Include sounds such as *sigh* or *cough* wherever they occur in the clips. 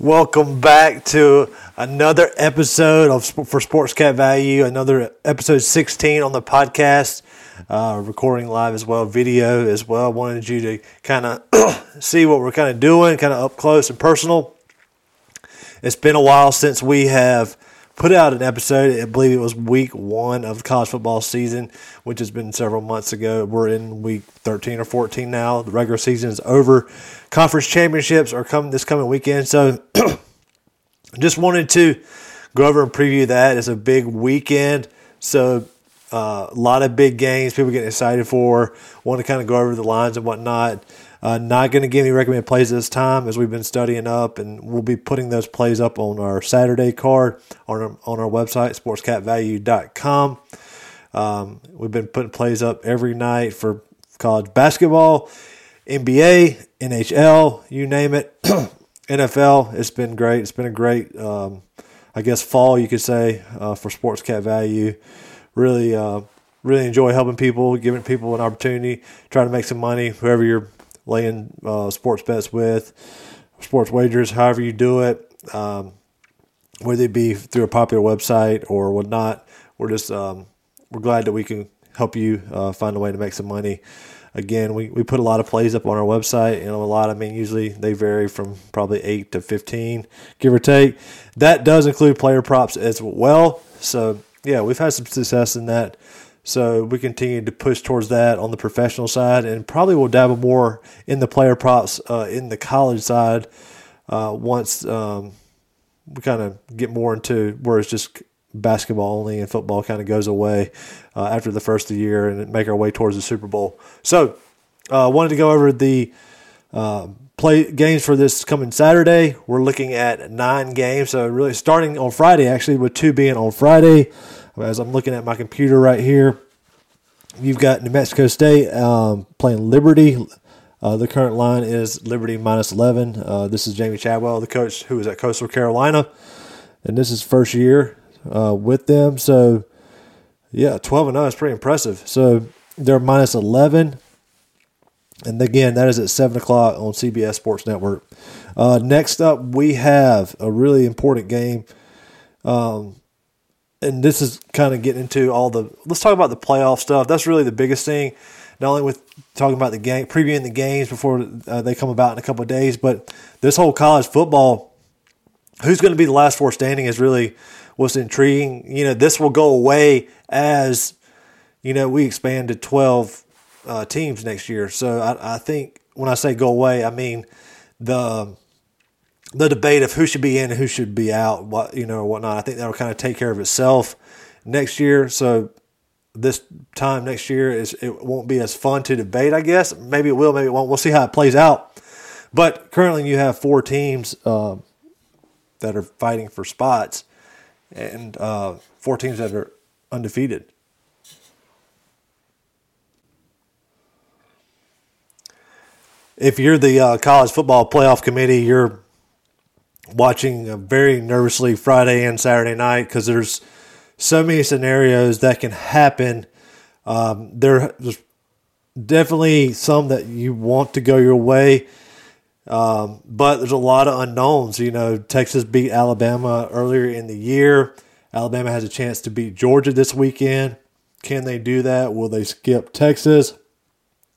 Welcome back to another episode of for Sports Cat Value, another episode 16 on the podcast, uh, recording live as well, video as well. Wanted you to kind of *clears throat* see what we're kind of doing, kind of up close and personal. It's been a while since we have put out an episode. I believe it was week one of the college football season, which has been several months ago. We're in week 13 or 14 now. The regular season is over. Conference championships are coming this coming weekend. So *clears throat* just wanted to go over and preview that. It's a big weekend. So uh, a lot of big games people getting excited for. Want to kind of go over the lines and whatnot. Uh, not going to give any recommended plays this time as we've been studying up, and we'll be putting those plays up on our Saturday card on our, on our website, sportscatvalue.com. Um, we've been putting plays up every night for college basketball, NBA, NHL, you name it, *clears throat* NFL. It's been great. It's been a great, um, I guess, fall, you could say, uh, for Sports Value. Really, uh, really enjoy helping people, giving people an opportunity, trying to make some money, whoever you're laying uh, sports bets with, sports wagers, however you do it, um, whether it be through a popular website or whatnot. We're just um, we're glad that we can help you uh, find a way to make some money. Again, we, we put a lot of plays up on our website. You know, a lot. I mean, usually they vary from probably eight to fifteen, give or take. That does include player props as well. So yeah, we've had some success in that. So we continue to push towards that on the professional side, and probably will dabble more in the player props uh, in the college side uh, once um, we kind of get more into where it's just basketball only and football kind of goes away uh, after the first of the year and make our way towards the Super Bowl. So, uh, wanted to go over the uh, play games for this coming Saturday. We're looking at nine games, so really starting on Friday actually, with two being on Friday. As I'm looking at my computer right here, you've got New Mexico State um, playing Liberty. Uh, the current line is Liberty minus 11. Uh, this is Jamey Chadwell, the coach who is at Coastal Carolina, and this is first year uh, with them. So, yeah, 12 and 0 is pretty impressive. So they're minus 11. And again, that is at 7 o'clock on CBS Sports Network. Uh, next up, we have a really important game. Um, and this is kind of getting into all the let's talk about the playoff stuff. That's really the biggest thing. Not only with talking about the game, previewing the games before uh, they come about in a couple of days, but this whole college football. Who's going to be the last four standing is really what's intriguing. You know, this will go away as you know we expand to twelve uh, teams next year. So I, I think when I say go away, I mean the the debate of who should be in and who should be out, what you know, whatnot. I think that'll kind of take care of itself next year. So this time next year is it won't be as fun to debate. I guess maybe it will, maybe it won't. We'll see how it plays out. But currently, you have four teams uh, that are fighting for spots, and uh, four teams that are undefeated. If you're the uh, college football playoff committee, you're watching very nervously Friday and Saturday night because there's so many scenarios that can happen. Um, there's definitely some that you want to go your way, um, but there's a lot of unknowns. You know, Texas beat Alabama earlier in the year. Alabama has a chance to beat Georgia this weekend. Can they do that? Will they skip Texas?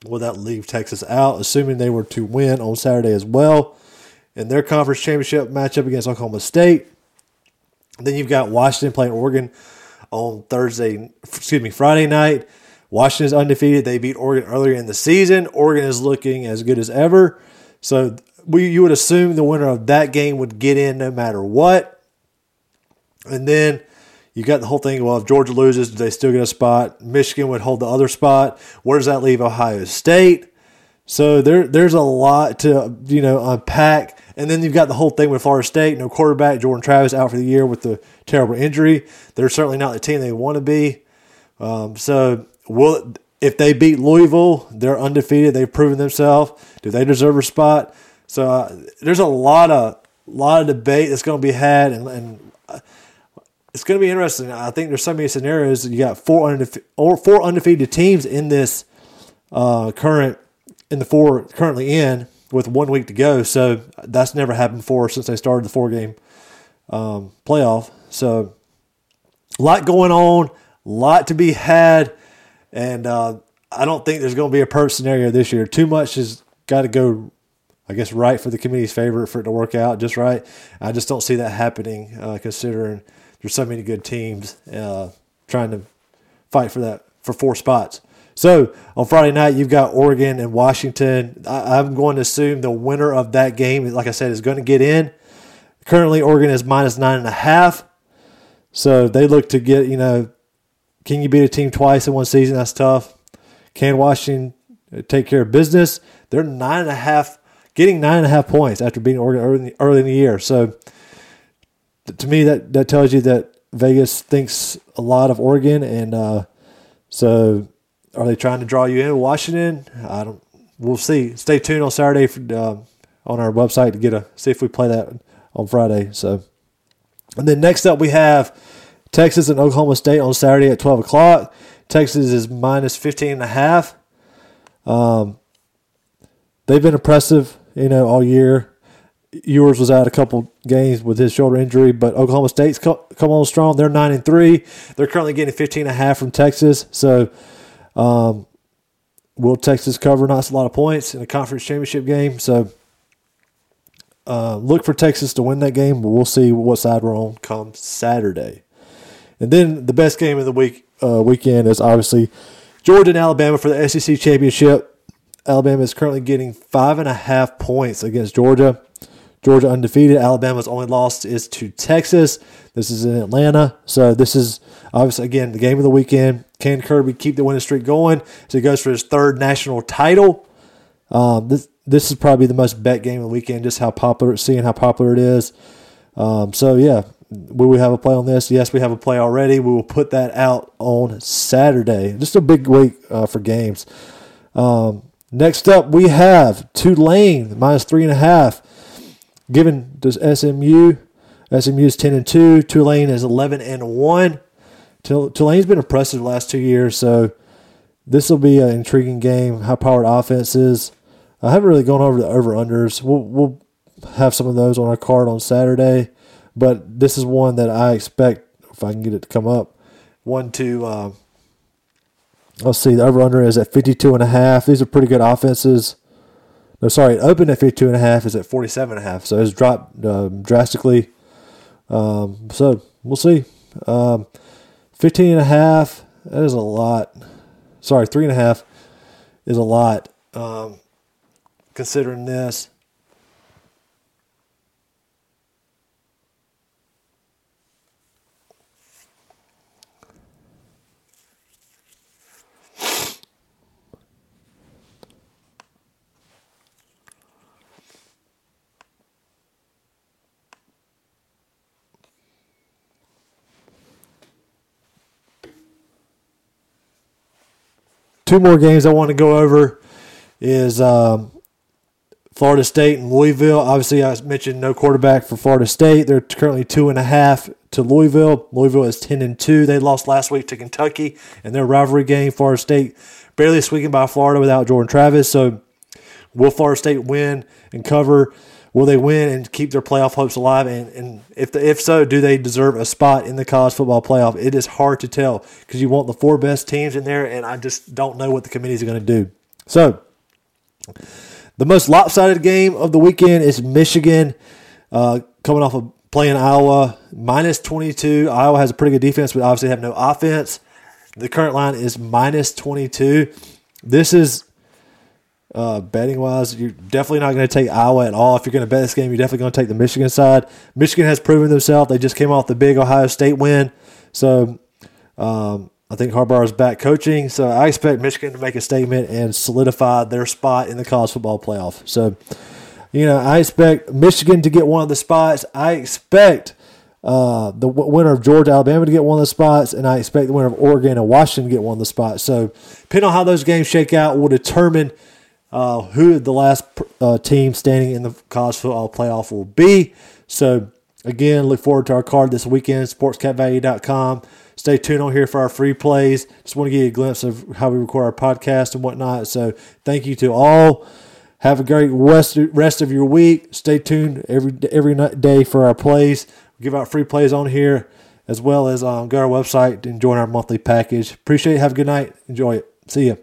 Will that leave Texas out, assuming they were to win on Saturday as well? in their conference championship matchup against Oklahoma State. Then you've got Washington playing Oregon on Thursday, excuse me, Friday night. Washington is undefeated. They beat Oregon earlier in the season. Oregon is looking as good as ever. So we you would assume the winner of that game would get in no matter what. And then you got the whole thing. Well, if Georgia loses, do they still get a spot? Michigan would hold the other spot. Where does that leave Ohio State? So there, there's a lot to you know unpack. And then you've got the whole thing with Florida State, no quarterback, Jordan Travis out for the year with the terrible injury. They're certainly not the team they want to be. Um, so will if they beat Louisville, they're undefeated. They've proven themselves. Do they deserve a spot? So uh, there's a lot of lot of debate that's going to be had, and, and uh, it's going to be interesting. I think there's so many scenarios. You got four undefeated, or four undefeated teams in this uh, current in the four currently in with one week to go. So that's never happened before since they started the four game um, playoff. So a lot going on, a lot to be had, and uh, I don't think there's going to be a perfect scenario this year. Too much has got to go, I guess, right for the committee's favor for it to work out just right. I just don't see that happening, uh, considering there's so many good teams uh, trying to fight for that for four spots. So on Friday night, you've got Oregon and Washington. I, am going to assume the winner of that game, like I said, is going to get in. Currently, Oregon is minus nine and a half. So they look to get, you know, can you beat a team twice in one season? That's tough. Can Washington take care of business? They're nine and a half, getting nine and a half points after beating Oregon early, early in the year. So to me, that, that tells you that Vegas thinks a lot of Oregon. And uh, so are they trying to draw you in Washington? I don't. We'll see. Stay tuned on Saturday for, uh, on our website to get a see if we play that on Friday. So, and then next up we have Texas and Oklahoma State on Saturday at twelve o'clock. Texas is minus 15 and a half. Um, they've been impressive, you know, all year. Ewers was out a couple games with his shoulder injury, but Oklahoma State's come on strong. They're nine and three. They're currently getting 15 and a half from Texas. So um, will Texas cover? Not a lot of points in a conference championship game. So uh, look for Texas to win that game, but we'll see what side we're on come Saturday. And then the best game of the week uh, weekend is obviously Georgia and Alabama for the SEC championship. Alabama is currently getting five and a half points against Georgia. Georgia undefeated. Alabama's only loss is to Texas. This is in Atlanta. So this is obviously again the game of the weekend. Can Kirby keep the winning streak going? So he goes for his third national title. Um, this this is probably the most bet game of the weekend. Just how popular, seeing how popular it is. Um, so yeah, will we have a play on this? Yes, we have a play already. We will put that out on Saturday. Just a big week uh, for games. Um, next up, we have Tulane minus three and a half given to SMU. SMU is 10 and 2. Tulane is 11 and 1. Tulane's been impressive the last two years, so this will be an intriguing game. High powered offenses. I haven't really gone over the over unders. We'll, we'll have some of those on our card on Saturday, but this is one that I expect, if I can get it to come up, one to. Uh, let's see, the over under is at 52 and a half. These are pretty good offenses. No, sorry, it opened at 52 and a half, is at 47 and a half. So it's dropped um, drastically. Um, so we'll see. Um, 15 and a half, that is a lot. Sorry, three and a half is a lot um, considering this. Two more games I want to go over is um, Florida State and Louisville. Obviously, I mentioned no quarterback for Florida State. They're currently two and a half to Louisville. Louisville is ten and two. They lost last week to Kentucky in their rivalry game. Florida State barely squeaking by Florida without Jordan Travis. So, will Florida State win and cover? Will they win and keep their playoff hopes alive? And, and if the, if so, do they deserve a spot in the college football playoff? It is hard to tell because you want the four best teams in there, and I just don't know what the committees are going to do. So, the most lopsided game of the weekend is Michigan uh, coming off of playing Iowa minus 22. Iowa has a pretty good defense, but obviously have no offense. The current line is minus 22. This is uh, betting wise, you're definitely not going to take Iowa at all. If you're going to bet this game, you're definitely going to take the Michigan side. Michigan has proven themselves. They just came off the big Ohio State win. So um, I think Harbaugh is back coaching. So I expect Michigan to make a statement and solidify their spot in the college football playoff. So, you know, I expect Michigan to get one of the spots. I expect uh, the winner of Georgia, Alabama to get one of the spots, and I expect the winner of Oregon and Washington to get one of the spots. So, depending on how those games shake out, will determine – uh, who the last uh, team standing in the college football playoff will be. So, again, look forward to our card this weekend, sportscatvalue.com. Stay tuned on here for our free plays. Just want to give you a glimpse of how we record our podcast and whatnot. So, thank you to all. Have a great rest of your week. Stay tuned every every day for our plays. We give out free plays on here, as well as um, go to our website and join our monthly package. Appreciate it. Have a good night. Enjoy it. See ya.